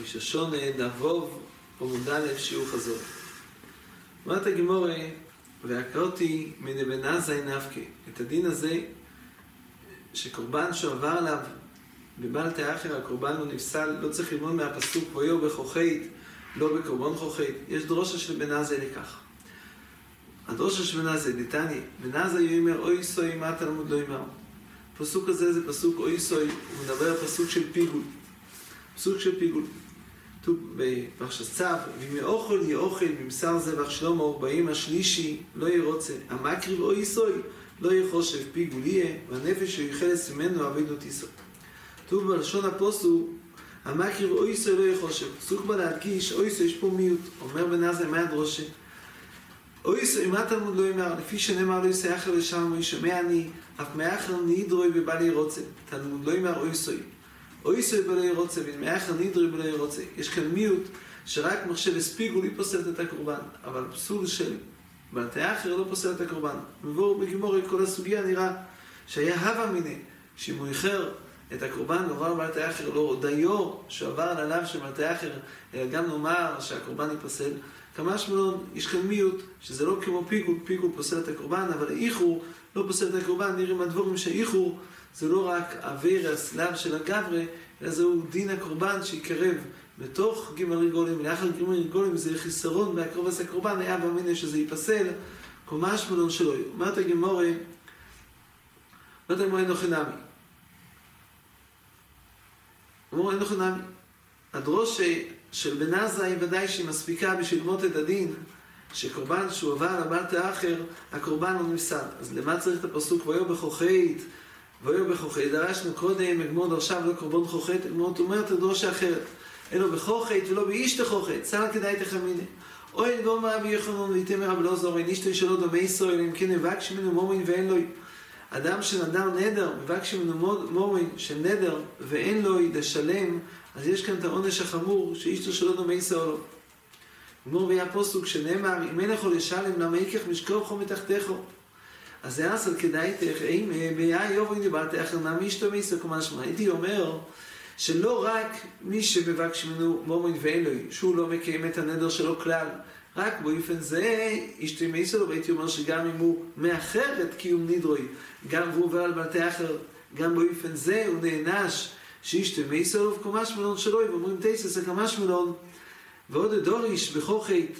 ראש השונה נבוב עמוד א' שיעור חזור. אומרת הגימורי, והקרותי מנבן עזאי נפקה. את הדין הזה, שקורבן שעבר עליו בבל תאחר, הקורבן הוא נפסל, לא צריך ללמוד מהפסוק, ויהיו בכוחית, לא בקורבן חוכית. יש דרושה של בן עזאי לכך. הדרושה של דתני, בן עזאי יאמר, אוי סוי מה תלמוד לא יאמר. הפסוק הזה זה פסוק אוי סוי, הוא מדבר על פסוק של פיגול. פסוק של פיגול. כתוב בפרשת צו, ומאוכל יהיה אוכל ממשר זבח שלמה, באים השלישי לא ירוצה, המקריב או יסוי, לא יהיה חושב, פיגול יהיה, והנפש שיחלס ממנו עביד לא תיסוד. כתוב בלשון הפוסו, המקריב או יסוי לא יהיה חושב. פסוק בא להדגיש, או יסוי יש פה מיעוט, אומר עזה, מה הדרושה? או יסוי, מה תלמוד לא יאמר? לפי שנאמר לא יסוי אחר לשם, וישמע אני, אף מאחר נידרוי בבל ירוצה. תלמוד לא יאמר או יסוי. אוי סוי בלא רוצה, ומאחר נדרי בלא רוצה. יש כאן מיעוט שרק מחשב הספיגו לי פוסלת את הקורבן, אבל פסול של בלתי אחר לא פוסל את הקורבן. מבואו בגימורי כל הסוגיה נראה שהיה הווה מיני, שאם הוא איחר את הקורבן ועבר בלתי אחר, לא דיו שעבר על עליו של בלתי אחר, אלא גם נאמר שהקורבן ייפסל. כמה שמלון, יש כאן מיעוט, שזה לא כמו פיגול, פיגול פוסל את הקורבן, אבל איחור לא פוסל את הקורבן, נראה מהדבורים שאיחור זה לא רק אוויר הסלב של הגברי, אלא זהו דין הקורבן שיקרב בתוך גימל רגולים, ולאחר גימל רגולים זה חיסרון בהקרוב עשה קורבן, היה במיניה שזה ייפסל, קומה שמלון שלו. אומרת הגמורי, אומרת הגמורי אין חינמי. אמרו אין חינמי. הדרושה של בן עזאי ודאי שהיא מספיקה בשביל ללמוד את הדין, שקורבן שהוא עבר לבת האחר, הקורבן הוא נפסד. אז למה צריך את הפסוק ויהיו בכוחית? ויהיו בכוחית, דרשנו קודם, אגמור דרשה ולא קורבן חוכית, אגמור אומרת דרושה אחרת. אלו בכוחית ולא באיש תכוחית, סל כדאי תחמיני. אוי אין גומר רבי יחנון ויתמר רבי לא זור, אין אישתו שלו דומי ישראל, אם כן מבקש ממנו מומין ואין לו. אדם שנדר נדר, מבקש ממנו מומין של נדר ואין לו לשלם, אז יש כאן את העונש החמור, שאישתו שלו דומי ישראל. גמור והיה פוסוק שנאמר, אם אין יכול לשלם, למה ייקח משכבכו מתחתיכו. אז זה אסל כדאי תך, אם ביה יובוי דיברתי אחר נמי אשתו מיסו כמה שמע. הייתי אומר שלא רק מי שמבקש ממנו מומין ואלוהי, שהוא לא מקיים את הנדר שלו כלל, רק באופן זה אשתו מיסו, והייתי אומר שגם אם הוא מאחר את קיום נדרוי, גם והוא עובר על בתי אחר, גם באופן זה הוא נענש שאשתו מיסו, וכמה שמלון שלו, ואומרים תייסס כמה שמלון, ועוד דוריש בכוחית,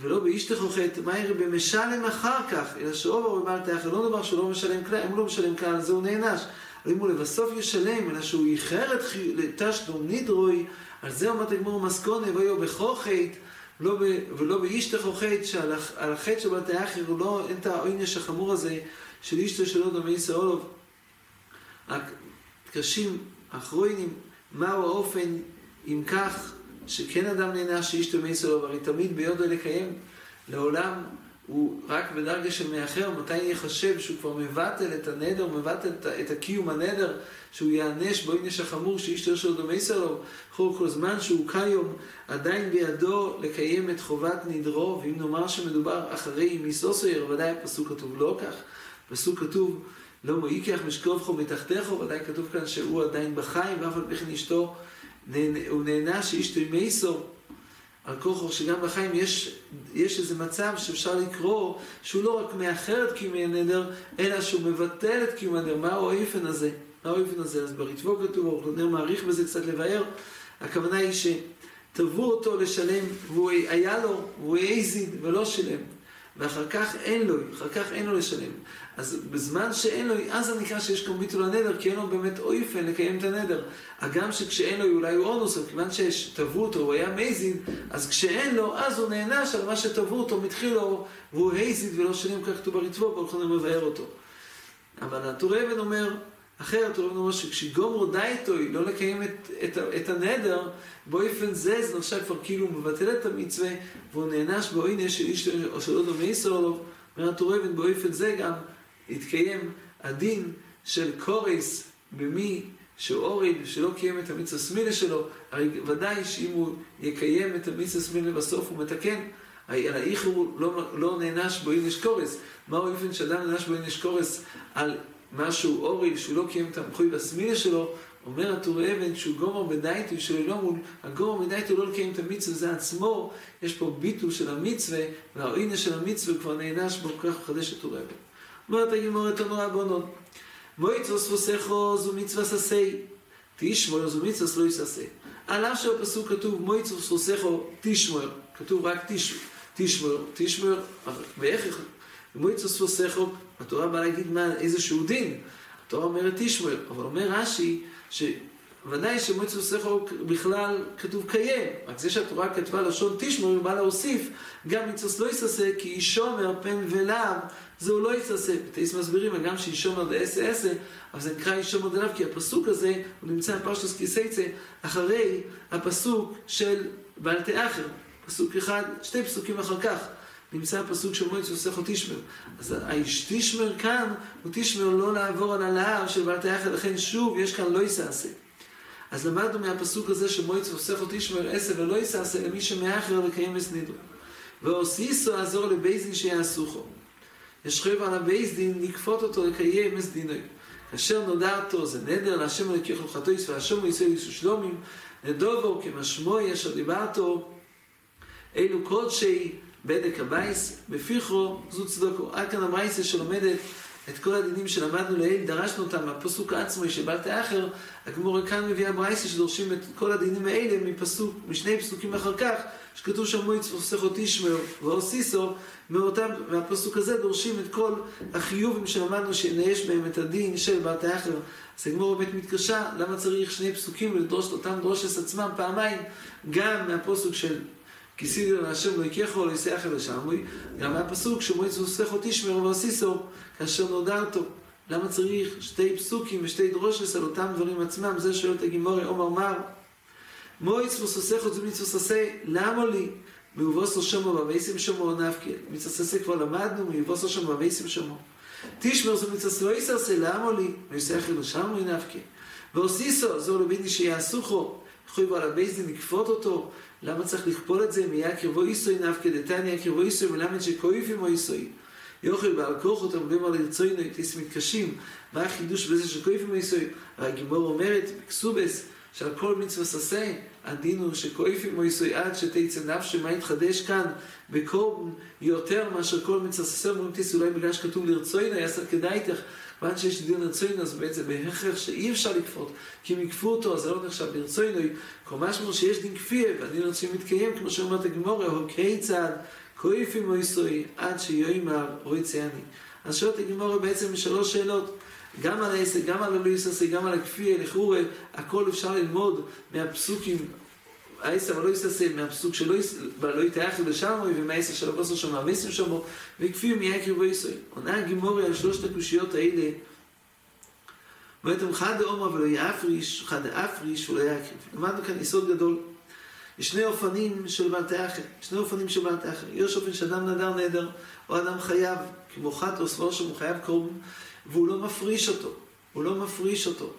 ולא באיש תכוחת, מה יראה במשלם אחר כך, אלא שאובר בבעל תאחר, לא דבר שהוא לא משלם כלל, אם הוא לא משלם כלל, אז הוא נענש. אבל אם הוא לבסוף ישלם, אלא שהוא איחר את תשלום נדרוי, על זה אומרת הגמור מסקונה, ויהיו בכוחת, ולא באיש תכוחת, שעל החטא של בעל תאחר, לא, אין את העונש החמור הזה, של אישתו שלו דומי ישראלוב. הקשים, האחרונים, מהו האופן, אם כך, שכן אדם נענש שאישתו מיסולוב, הרי תמיד ביודו לקיים. לעולם הוא רק בדרגה של מאחר, מתי יחשב שהוא כבר מבטל את הנדר, מבטל את הקיום הנדר, שהוא יענש בעונש החמור שאישתו שלו דומה סלו, כל כל זמן שהוא כיום עדיין בידו לקיים את חובת נדרו, ואם נאמר שמדובר אחרי מיסוסויר, ודאי הפסוק כתוב לא כך, פסוק כתוב לא מויקח משקובכו מתחתיכו, ודאי כתוב כאן שהוא עדיין בחיים, ואף על פי כן אשתו הוא נענש שאישתו מייסו על כוחו שגם בחיים יש, יש איזה מצב שאפשר לקרוא שהוא לא רק מאחר את קיום הנדר, אלא שהוא מבטל את קיום הנדר. מהו האופן הזה? מה האופן הזה? אז בריטבו כתוב, אורך נר מעריך בזה קצת לבאר. הכוונה היא שתבעו אותו לשלם, והוא היה לו, והוא העזיד ולא שילם. ואחר כך אין לו, אחר כך אין לו לשלם. אז בזמן שאין לו, אז זה נקרא שיש כאן ביטול הנדר, כי אין לו באמת אויפן לקיים את הנדר. הגם שכשאין לו אולי הוא אונוס, אבל כיוון שתבעו אותו, הוא היה מייזיד, אז כשאין לו, אז הוא נענש על מה שתבעו אותו מתחילו, והוא הייזיד ולא שנים כך כתוב ברצפו, והולכים לבאר אותו. אבל הטור אבן אומר, אחרת הוא אומר שכשיגומרו דייטוי לא לקיים את, את, את הנדר, באופן זה זה נחשב כבר כאילו הוא מבטל את המצווה והוא נענש בעונש של איש או של עוד דומה ישרולוב, אומר הטור אבן באופן זה גם יתקיים הדין של קורס במי שהוריד, שלא קיים את המצווה סמילה שלו, הרי ודאי שאם הוא יקיים את המצווה סמילה בסוף הוא מתקן, על האיחור לא, לא נענש בעונש קורס. מה האופן שאדם נענש בעונש קורס על משהו אורי, שהוא לא קיים את המחוי והסמילה שלו, אומר הטור אבן שהוא גומר בדייטו של אילום, הגומר בדייטו לא לקיים את המצווה זה עצמו, יש פה ביטול של המצווה, והעוינה של המצווה כבר נענש בו, כך מחדש הטור אבן. אומרת הגמורת תנורא בונות, מויצו ספוסכו זו מצווה ססי, תשמור זו מצווה לא יססי. על אף שבפסוק כתוב מויצו ספוסכו תשמור, כתוב רק תשמור, תשמור, ואיך מויצו ספוסכו, התורה באה להגיד מה, איזשהו דין. התורה אומרת תשמור, אבל אומר רש"י, שוודאי שמועצת סכו בכלל כתוב קיים, רק זה שהתורה כתבה לשון תשמור, היא באה להוסיף גם מצווה לא יססה, כי אישומר פן ולאו, זהו לא יססה. ותאיס מסבירים, גם שאישומר דאסה אסה, אבל זה נקרא אישומר דלאו, כי הפסוק הזה, הוא נמצא בפרשתוס קיסייצה, אחרי הפסוק של בעלתי אחר. פסוק אחד, שתי פסוקים אחר כך. נמצא הפסוק של מועצת סכו תשמר. אז האיש תשמר כאן, הוא תשמר לא לעבור על הלהב של בעלתי אחר, לכן שוב, יש כאן לא יסעשה. אז למדנו מהפסוק הזה שמועצת סכו תשמר עשר ולא יסעשה למי שמאחר לקיים את נידו. והוסיסו עזור לבייזין שיעשוכו. יש חייב על הבייזדין לכפות אותו לקיים את דינוי. כאשר נודעתו זה נדר להשם ולקיח לוחתו ישראל, והשם וישראל ישו שלומים, נדובו כמשמעוי אשר דיברתו, אלו קודשי בדק הבייס, בפיחו זו צדוקו. עד כאן המייסה שלומדת את כל הדינים שלמדנו לעיל, דרשנו אותם מהפסוק עצמו שבלת אחר, הגמורה כאן מביאה ברייסה שדורשים את כל הדינים האלה מפסוק, משני פסוקים אחר כך, שכתוב שם מועץ ופסחו תשמר ואוסיסו, מאותם, מהפסוק הזה דורשים את כל החיובים שלמדנו שניש בהם את הדין של בלת אחר. אז הגמורה באמת מתקשה, למה צריך שני פסוקים ולדרוש את אותם דרושס עצמם פעמיים, גם מהפסוק של כי סידר להשם לא יקחו לא יסייח אל השמוי, גם היה פסוק שמועץ וסכו תשמר ועשיסו כאשר נודע אותו. למה צריך שתי פסוקים ושתי דרושס על אותם דברים עצמם? זה שואל את הגימורי עומר מר. מועץ וסכו זה מצווה ססי, למה לי? מאובוסו שומו ובייסים שומו נפקי. מצווה ססי כבר למדנו, מאובוסו שומו ובייסים שומו. תשמר זה מצווה לא יססי, למה לי? ויסייח אל השמוי נפקי. ועשיסו, זו לביני שיעשוכו. יכולים על הבייסדין לכפות אותו, למה צריך לכפול את זה? מיה קרבו איסוי נפקא דתניא קרבו איסוי מלמד שכואיבים או איסוי. יוכל בעל כוח אותם אומרים על לרצוינו, איתיס מתקשים. מה החידוש בזה שכואיבים או איסוי? הגימור אומרת, בקסובס, שעל כל מצווה ססה, הדין הוא שכואיבים או איסוי עד שתצא נפשי, מה יתחדש כאן בקורבן יותר מאשר כל מצווה ססה, אומרים תיס אולי בגלל שכתוב לרצוינו, יעשה כדאי איתך. כיוון שיש דין רצוינו, אז בעצם בהכרח שאי אפשר לכפות, כי אם יכפו אותו, אז זה לא נחשב ברצוינו, כל משמעו שיש דין כפייה, והדין רצוי מתקיים, כמו שאומרת הגמורה, או כיצד, כואיפים או יסוי, עד שיאמר רואי צייני. אז שואלת הגמורה בעצם שלוש שאלות, גם על העסק, גם על הלא יססי, גם על הכפייה, לכאורה, הכל אפשר ללמוד מהפסוקים העשר לא יססה מהפסוק שלא יתאח לשמוי ומהעשר של הבוסר שם מהמסים שמו וכפי מייקר ויסוי. עונה הגימורי על שלושת הקושיות האלה ואתם חד דאומר ולא יאפריש, חד דאפריש ולא יקריב. למדנו כאן יסוד גדול. יש שני אופנים של בעל תאחר, שני אופנים של בעל תאחר. יש אופן שאדם נדר נדר, או אדם חייב, כמו חת או סבור שהוא חייב קרוב, והוא לא מפריש אותו, הוא לא מפריש אותו.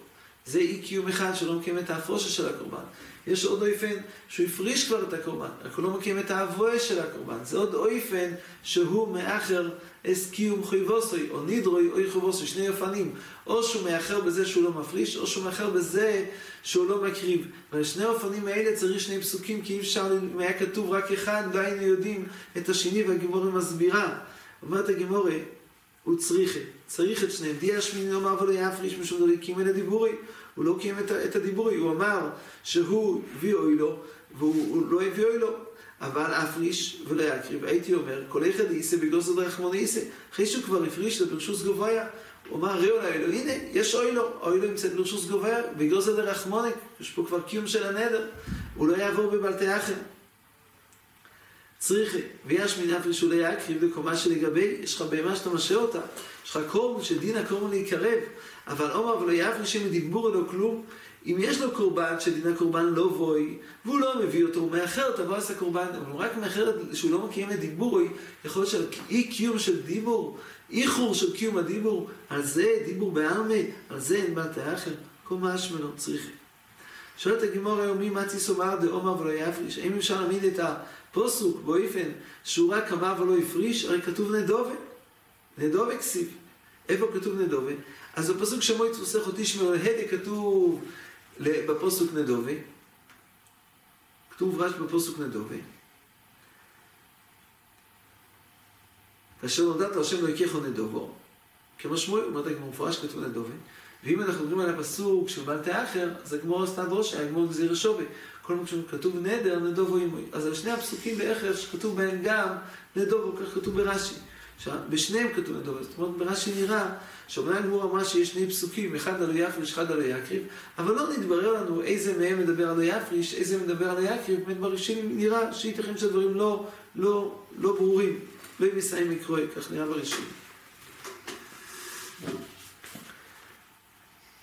זה אי קיום אחד שלא מקיים את ההפרושה של הקורבן. יש עוד אויפן שהוא הפריש כבר את הקורבן, רק הוא לא מקיים את האבואה של הקורבן. זה עוד אויפן שהוא מאחר אס קיום חויבוסוי, או נידרוי או חויבוסוי, שני אופנים. או שהוא מאחר בזה שהוא לא מפריש, או שהוא מאחר בזה שהוא לא מקריב. ולשני האופנים האלה צריך שני פסוקים, כי אי אפשר, אם היה כתוב רק אחד, לא היינו יודעים את השני, והגימורי מסבירה. אומרת הגימורי, הוא צריכה, צריך את שניהם. דיה שמיני אומר ולא יפריש משום דולי קימה לדיבורי. הוא לא קיים את, את הדיבורי, הוא אמר שהוא הביא אוי לו, והוא לא הביא אוי לו. אבל אפריש ולא יקריב. הייתי אומר, כל אחד יישא בגלוס זה דרחמון יישא. אחרי שהוא כבר הפריש לברשוס גבויה, הוא אמר, ראו לאלו, הנה, יש אוי לו, אוי לו נמצאת ברשוס גבויה, בגלוס זה דרחמוניק, יש פה כבר קיום של הנדר, הוא לא יעבור בבלתי אחר. צריכה, ויש מן אפריש ולא יקריב לקומה שלגבי, יש לך בהמה שאתה משרה אותה, יש לך קורבן שדין הקורבן להיקרב, אבל עומר ולא יפריש אם דיבור לו כלום, אם יש לו קורבן שדין הקורבן לא בואי, והוא לא מביא אותו, הוא מאחר, תבוא עשה קורבן, אבל הוא רק מאחר שהוא לא מקיים את דיבורוי, יכול להיות שאי קיום של דיבור, איחור של קיום הדיבור, על זה דיבור בעלמה, על זה אין בת האחר, כל מה אשמנו צריכים. שואלת הגימור היום, מי מצי סומר דעומר ולא יפריש? האם אפשר להעמיד את הפוסוק באופן שהוא רק אמר ולא הפריש? הרי כתוב נדובה, נדובה כסיב. איפה כתוב נדובה? אז בפסוק שמוי תפוסך אותי שמור להדי כתוב בפוסוק נדובה. כתוב רש בפוסוק נדובה. כאשר נודעת השם לא יקחו נדובו, כמשמעו, אומרת הגמור מפורש כתוב נדובה. ואם אנחנו מדברים על הפסוק של בעל תאחר, זה כמו סתד ראשה, הגמור גזיר שובה. כל פעם שכתוב נדר, נדובו אימוי. אז על שני הפסוקים באחר שכתוב בהם גם נדובו, כך כתוב ברש"י. בשניהם כתוב נדובו. זאת אומרת, ברש"י נראה שאומנם הגמור אמרה שיש שני פסוקים, אחד על יפריש, אחד על יקריב, אבל לא נתברר לנו איזה מהם מדבר על יפריש, איזה מדבר על יקריב, באמת בראשונים נראה שייתכן שהדברים לא, לא, לא ברורים. לא ימסיים לקרוא, כך נראה בראשונים.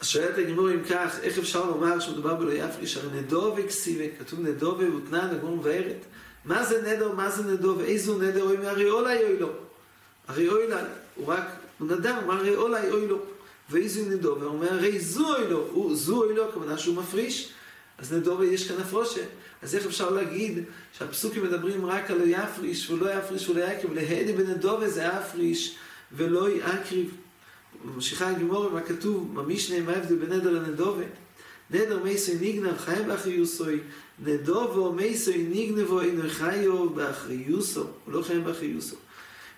שואלת הגמור אם כך, איך אפשר לומר שמדובר בלא יפריש? הרי נדו וכסיבה, כתוב נדו והותנן, הגמור מבארת. מה זה נדר, מה זה נדו, ואיזו נדר, אוי מהרי אולי אוי לו. הרי אוי לה, הוא רק, הוא נדם, הוא הרי אולי אוי לו. ואיזו נדו, והוא אומר הרי זו אוי לו, זו אוי לו, הכוונה שהוא מפריש. אז נדו ויש כאן הפרושה. אז איך אפשר להגיד שהפסוקים מדברים רק על יפריש ולא יפריש ולא יקריב, להדי בנדו זה יפריש ולא יקריב. ממשיכה הגמור מה כתוב? במשנה מה ההבדל בין נדר לנדובה? נדר מייסוי ניגנב חיים באחריוסוי נדובו מייסוי ניגנבו אינו חיו באחריוסו הוא לא חיים באחריוסו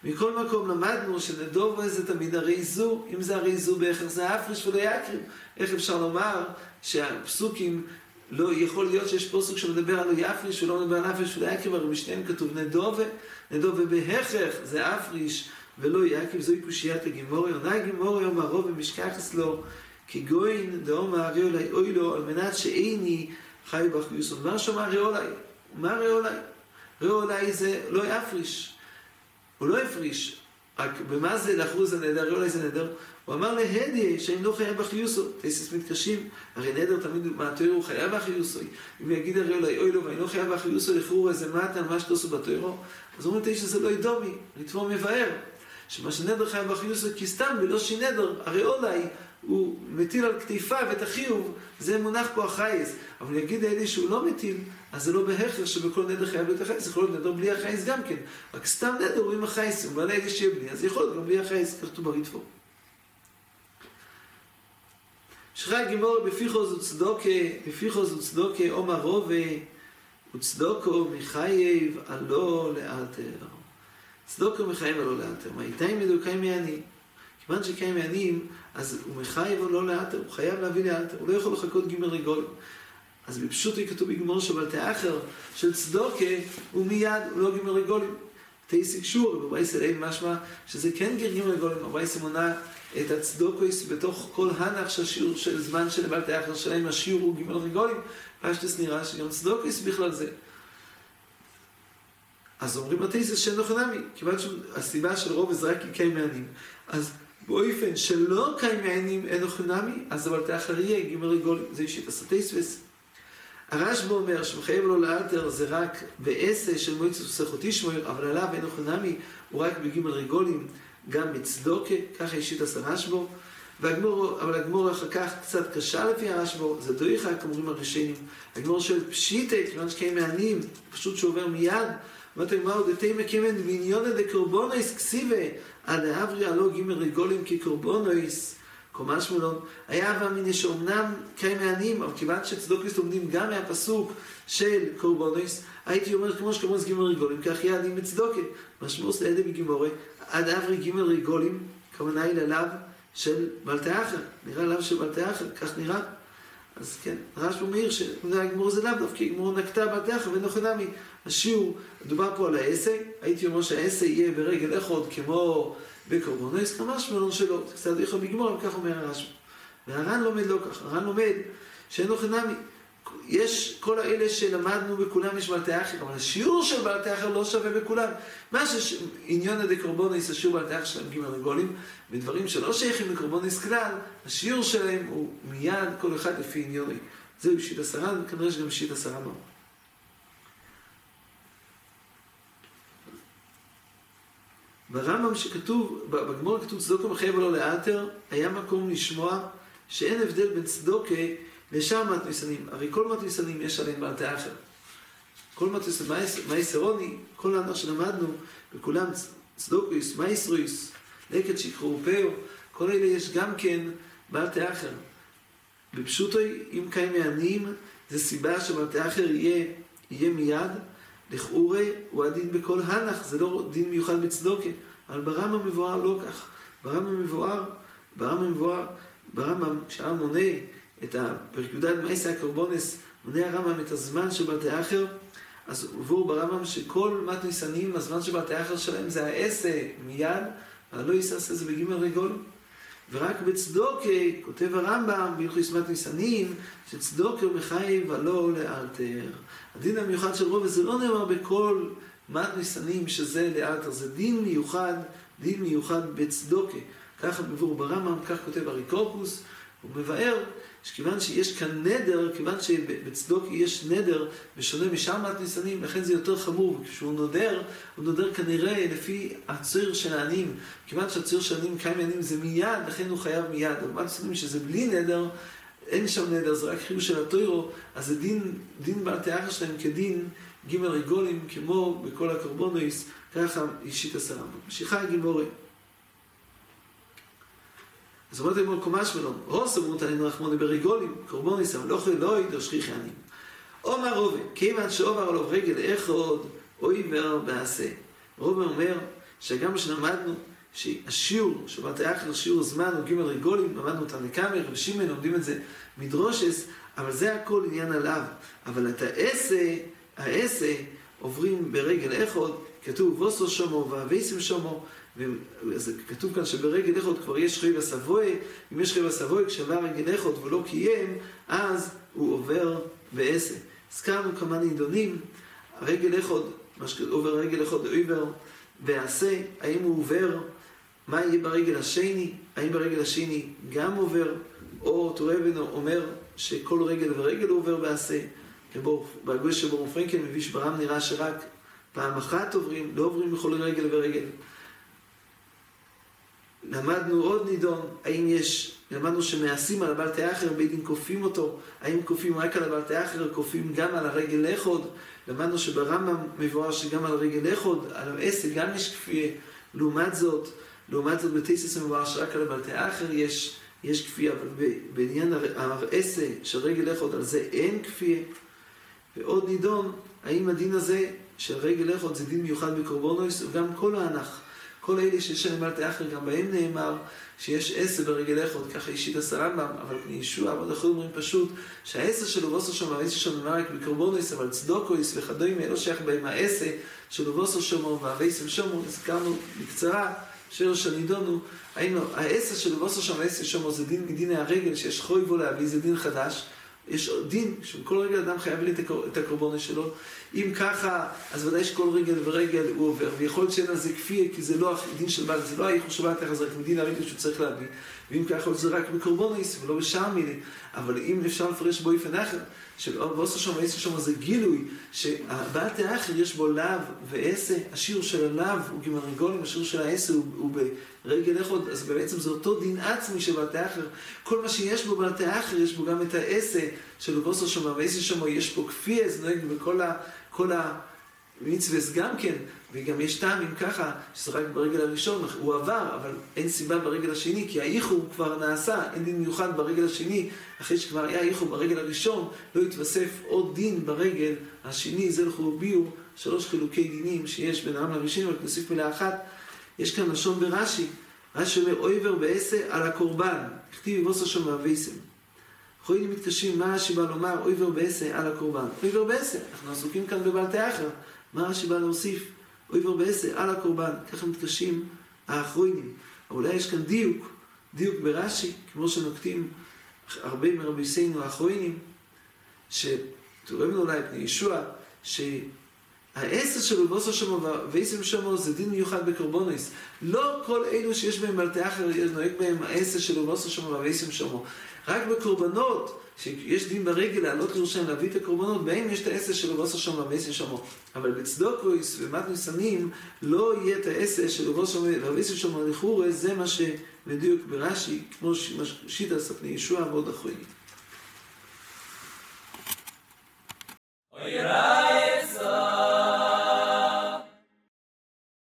מכל מקום למדנו שנדובו זה תמיד הרי זו. אם זה הרי זו באחר זה אפריש ולא יקריב איך אפשר לומר שהפסוקים לא יכול להיות שיש פסוק שמדבר על יפריש ולא מדבר על אפריש ולא יקריב הרי בשניהם כתוב נדובה נדובה בהכרח זה אפריש ולא יעקב זוהי קושיית הגימורי, עונה גימורי אומר רוב ומשכחס לו, כגוין דאומר הרי אולי אוי לו, על מנת שאיני חי בך יוסון. מה שאומר הרי אולי? מה הרי אולי? הרי אולי זה לא יפריש. הוא לא יפריש. רק במה זה לאחוז הנדר? הרי אולי זה נדר. הוא אמר להדיה שהם לא חייב בחיוסו. תסיס מתקשים, הרי נדר תמיד מהתוירו הוא חייב בחיוסו. אם יגיד הרי אולי אוי לו ואני לא חייב בחיוסו, לכאורה איזה מטה, מה שתעשו בתוירו. אז אומרים תשע זה לא ידומי, לתפור מבאר. שמה שנדר חייב בחיוס זה כי סתם בלא שנדר, הרי אולי הוא מטיל על כתפיו את החיוב, זה מונח פה החייס. אבל יגיד האלה שהוא לא מטיל, אז זה לא בהכר שבכל נדר חייב להיות החייס, יכול להיות נדר בלי החייס גם כן. רק סתם נדר הוא עם החייס, הוא בא להגיד שיהיה בלי, אז יכול להיות גם בלי החייס, כתוב בריטפור. שחי גימור בפיחוז וצדוקה, בפיחוז וצדוקה, עומר רובה, וצדוקו מחייב עלו לאלתר. צדוקו מחייב ולא לאתר. מה איתי מדוקאי מעני? כיוון שקיים מעניים, אז הוא מחייב ולא לאתר, הוא חייב להביא לאתר, הוא לא יכול לחכות גימל רגולים. אז בפשוט כתוב בגמור שבל תאחר של צדוקה, הוא מיד, הוא לא גימל רגולים. תייסיק שור, ובבייס אליהם משמע שזה כן גימל רגולים, הבייס מונה את הצדוקויס בתוך כל הנח של שיעור של זמן של בל תאחר שלהם, השיעור הוא גימל רגולים, פשטס נראה שגם צדוקויס בכלל זה. אז אומרים התייסס שאין לו חנמי, כיוון שהסיבה של רוב זה רק קיים מענים. אז באופן שלא קיים מענים אין לו חנמי, אז אבל תאחר יהיה גימל רגולים, זה אישית הסטייסווס. הרשב"א אומר שמחייב לו לאלתר זה רק בעשה של מועצת וסכות ישמעאל, אבל עליו אין לו חנמי, הוא רק בגימל רגולים, גם בצדוקה, ככה אישית עשה רשב"א. והגמור, אבל הגמור אחר כך קצת קשה לפי הרשב"א, זה דויכה, כמורים הראשונים. הגמור של פשיטה, כיוון שקיים מענים, פשוט שעובר מיד. אמרת מהו דתי מקימן בעניונה דקורבונויס כסיבה, עד האברי הלא גימל רגולים כקורבונויס, קומה שמולון, היה אבה מיני שאומנם קיים מענים, אבל כיוון שצדוקוס לומדים גם מהפסוק של קורבונויס, הייתי אומר כמו שקורבונויס גימל רגולים, כך יעדים בצדוקה. משמעוס לידי בגימורי, עד אברי גימל רגולים, כוונה היא ללאו של בלטאחר, נראה לאו של בלטאחר, כך נראה. אז כן, רש"י מעיר שהגמור זה לאו דווקא, גמור נקטה בלטאחר ונוחנמי. השיעור, מדובר פה על העסק, הייתי אומר שהעסק יהיה ברגל אחד כמו בקורבונויס, ממש מלון שלו, זה קצת יכול לגמור, כך אומר הרשב"א. והר"ן לומד לא ככה, הר"ן לומד שאין לו חינמי. יש כל האלה שלמדנו בכולם יש בעלתי אחר, אבל השיעור של בעלתי אחר לא שווה בכולם. מה שעניון עדי קורבונויס, השיעור בעלתי אחר שלהם גימל רגולים, ודברים שלא שייכים לקורבונויס כלל, השיעור שלהם הוא מיד כל אחד לפי עניוני. זהו שיט עשרה, וכנראה שגם שיט עשרה מאוד. ברמב"ם שכתוב, בגמור כתוב צדוקה מחייב ולא לאתר, היה מקום לשמוע שאין הבדל בין צדוקה לשאר מתניסנים. הרי כל מתניסנים יש עליהם בעלתי אחר. כל מתניסנים, מייסרוני, כל הענר שלמדנו, וכולם צדוקויס, מייסרויס, לקט שיקחו פאו, כל אלה יש גם כן בעל תאחר. בפשוטו, אם קיים מענים, זה סיבה שבעל תאחר יהיה, יהיה מיד. לכאורי הוא הדין בכל הנח, זה לא דין מיוחד בצדוקה. אבל ברמב"ם מבואר לא כך. ברמב"ם מבואר, ברמב"ם מבואר, ברמב"ם, כשהרמב"ם מונה את הפרק י"ד מייסא הקורבונס, מונה הרמב"ם את הזמן של בתי אחר, אז עבור ברמב"ם שכל מתניסנים, הזמן של בתי אחר שלהם זה העשה מיד, אבל לא יסעשה זה בגימל רגול. ורק בצדוקה, כותב הרמב"ם, בהלכות מתניסנים, שצדוקה הוא מחייב ולא לאלתר. הדין המיוחד של רובע זה לא נאמר בכל מתניסנים שזה לאלתר, זה דין מיוחד, דין מיוחד בצדוקה. ככה מבואר ברמב"ם, כך כותב אריקורפוס, הוא מבאר שכיוון שיש כאן נדר, כיוון שבצדוקי יש נדר, בשונה משאר ניסנים, לכן זה יותר חמור. כשהוא נודר, הוא נודר כנראה לפי הציר של העניים. כיוון שהציר של העניים קיים העניים זה מיד, לכן הוא חייב מיד. אבל ניסנים שזה בלי נדר, אין שם נדר, זה רק חיוב של הטוירו, אז זה דין, בעל תיאר שלהם כדין ג' רגולים, כמו בכל הקורבונויס, ככה אישית עשרה. משיכה גימורי. אז אומרת אמור קומש ולא, רוס אמרו תנינו רחמוני ברגולים, קורבוניס, אבל לא יכול לא ידו שכיחי עניים. עומר רובה, כיוון שעובר עליו רגל אחד, אוי וער בעשה. רובה אומר שגם מה שלמדנו, שהשיעור, שבתי אחר שיעור זמן הוא גימל רגולים, למדנו אותם לקאמר, ושימן לומדים את זה מדרושס, אבל זה הכל עניין עליו. אבל את העשה, העשה עוברים ברגל אחד, כתוב ווסו שומו ואבייסים שומו, כתוב כאן שברגל אחד כבר יש חייב הסבוי, אם יש חייב הסבוי, כשעבר רגל אחד ולא קיים, אז הוא עובר בעשר. הזכרנו כמה נידונים, אחד, מה שעובר רגל אחד עובר ועשה, האם הוא עובר, מה יהיה ברגל השני, האם ברגל השני גם עובר, או תורבן אומר שכל רגל ורגל הוא עובר ועשה, כמו בהגוי שבו פרנקל מביא שברם נראה שרק פעם אחת עוברים, לא עוברים בכל רגל ורגל. למדנו עוד נידון, האם יש, למדנו שמעשים על הבעל תאחר, בית דין כופים אותו, האם כופים רק על הבעל תאחר, כופים גם על הרגל לאחוד, למדנו שברמב"ם מבואר שגם על הרגל לאחוד, על העסק גם יש כפייה, לעומת זאת, לעומת זאת בתייסס מבואר שרק על הבעל תאחר יש, יש כפייה, אבל בעניין העסק של רגל לאחוד, על זה אין כפייה. ועוד נידון, האם הדין הזה של רגל לאחוד זה דין מיוחד בקורבונויס, וגם כל ההנח. כל אלה שיש להם אל תאחר, גם בהם נאמר שיש עשר ברגל אחד, ככה אישית עשה רמב"ם, אבל ישוע, אבל אנחנו אומרים פשוט שהעשר שלו ועושה שם, העשר שלו נאמר רק בקרבונויס, אבל צדוקויס וכדומה, לא שייך בהם העשר שלו ועושה שמו והוויסם שמו, הזכרנו בקצרה, שיר שנידונו, היינו, העשר שלו ועושה שם, העשר שמו זה דין מדיני הרגל, שיש חוי בו להביא, זה דין חדש. יש דין, שכל רגל אדם חייב לי את הקורבונה שלו. אם ככה, אז ודאי שכל רגל ורגל הוא עובר, ויכול להיות שאין על זה כפיה, כי זה לא דין של בעל, זה לא האיחור של בעל זה רק מדין הרגל שהוא צריך להביא. ואם ככה, זה רק בקורבוניס ולא בשאר מיני. אבל אם אפשר לפרש באופן אחר, שבעושה שם ועשר שם זה גילוי, שהבעל תאחר יש בו לאו ועשה, השיר של הלאו הוא גמרגולים, השיר של העשה הוא, הוא ברגל אחד, אז בעצם זה אותו דין עצמי של בעל תאחר. כל מה שיש בו בעל תאחר, יש בו גם את העשה של עושה שם ועשר שם, יש פה כפייה, זה נוהג בכל ה... כל המצווה גם כן, וגם יש טעם אם ככה, שזה רק ברגל הראשון, הוא עבר, אבל אין סיבה ברגל השני, כי האיחור כבר נעשה, אין דין מיוחד ברגל השני, אחרי שכבר היה איחור ברגל הראשון, לא יתווסף עוד דין ברגל השני, זה לכו הביאו שלוש חילוקי דינים שיש בין העם לראשון, רק נוסיף מילה אחת, יש כאן לשון ברש"י, רש"י אומר אויבר בעשה על הקורבן, הכתיב יבוס השם מהוויסם. חוילים מתקשים, מה רש"י בא לומר, אויבר בעשה על הקורבן. אויבר בעשה, אנחנו עסוקים כאן בבעל תאחר. מה רש"י בא להוסיף? אויבר בעשה על הקורבן. ככה מתקשים האחרונים. אולי יש כאן דיוק, דיוק ברש"י, כמו שנוקטים הרבה מרביסינו האחרונים, שתורמנו אולי פני ישוע, שהעשר שלו ועושה שמו ועשם שמו זה דין מיוחד בקורבונוס. לא כל אלו שיש בהם תאחר, נוהג בהם העשר שלו ועושה שמו ועשם שמו. רק בקורבנות, שיש דין ברגל לעלות לירושלים, להביא את הקורבנות, בהם יש את העשר שלו ועושה שם ועמס ישמו. אבל בצדוקויס ומתניסנים לא יהיה את העשר שלו ועמס ישמו לחורה, זה מה שבדיוק ברש"י, כמו שיטה ספני ישוע ועוד אחרים. אוי